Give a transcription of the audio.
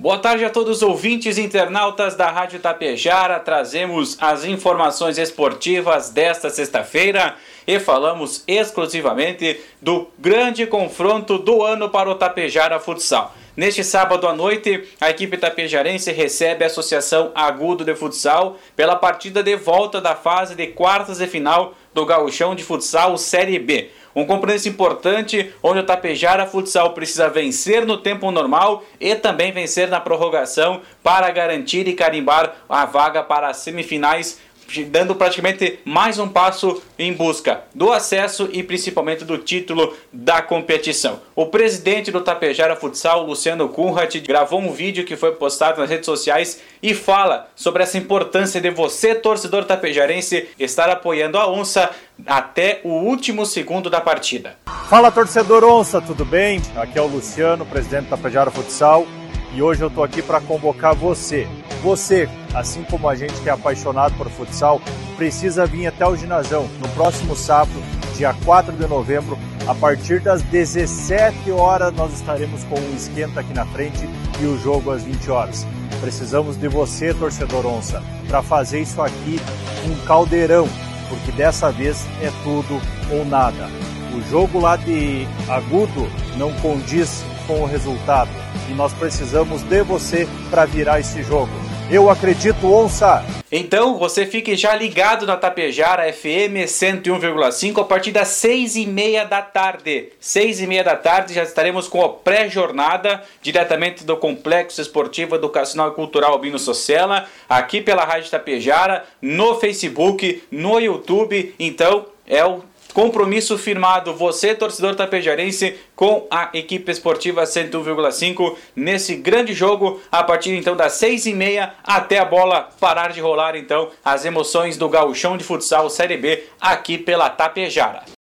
Boa tarde a todos os ouvintes e internautas da Rádio Tapejara. Trazemos as informações esportivas desta sexta-feira e falamos exclusivamente do grande confronto do ano para o Tapejara Futsal. Neste sábado à noite, a equipe tapejarense recebe a Associação Agudo de Futsal pela partida de volta da fase de quartas de final do Gauchão de Futsal Série B. Um compromisso importante onde o Tapejara Futsal precisa vencer no tempo normal e também vencer na prorrogação para garantir e carimbar a vaga para as semifinais dando praticamente mais um passo em busca do acesso e principalmente do título da competição. O presidente do Tapejara Futsal, Luciano Kunrat, gravou um vídeo que foi postado nas redes sociais e fala sobre essa importância de você, torcedor tapejarense, estar apoiando a onça até o último segundo da partida. Fala torcedor onça, tudo bem? Aqui é o Luciano, presidente do Tapejara Futsal, e hoje eu estou aqui para convocar você. Você assim como a gente que é apaixonado por futsal, precisa vir até o Ginásio no próximo sábado, dia 4 de novembro, a partir das 17 horas nós estaremos com o esquenta aqui na frente e o jogo às 20 horas. Precisamos de você, torcedor onça, para fazer isso aqui um caldeirão, porque dessa vez é tudo ou nada. O jogo lá de agudo não condiz com o resultado e nós precisamos de você para virar esse jogo. Eu acredito, onça! Então você fique já ligado na Tapejara FM 101,5 a partir das 6 e meia da tarde. 6 e meia da tarde já estaremos com a pré-jornada diretamente do Complexo Esportivo Educacional e Cultural Albino Socella, aqui pela Rádio Tapejara, no Facebook, no YouTube. Então é o Compromisso firmado, você, torcedor tapejarense, com a equipe esportiva 101,5 nesse grande jogo, a partir então das 6 e meia até a bola parar de rolar, então, as emoções do gauchão de futsal Série B aqui pela Tapejara.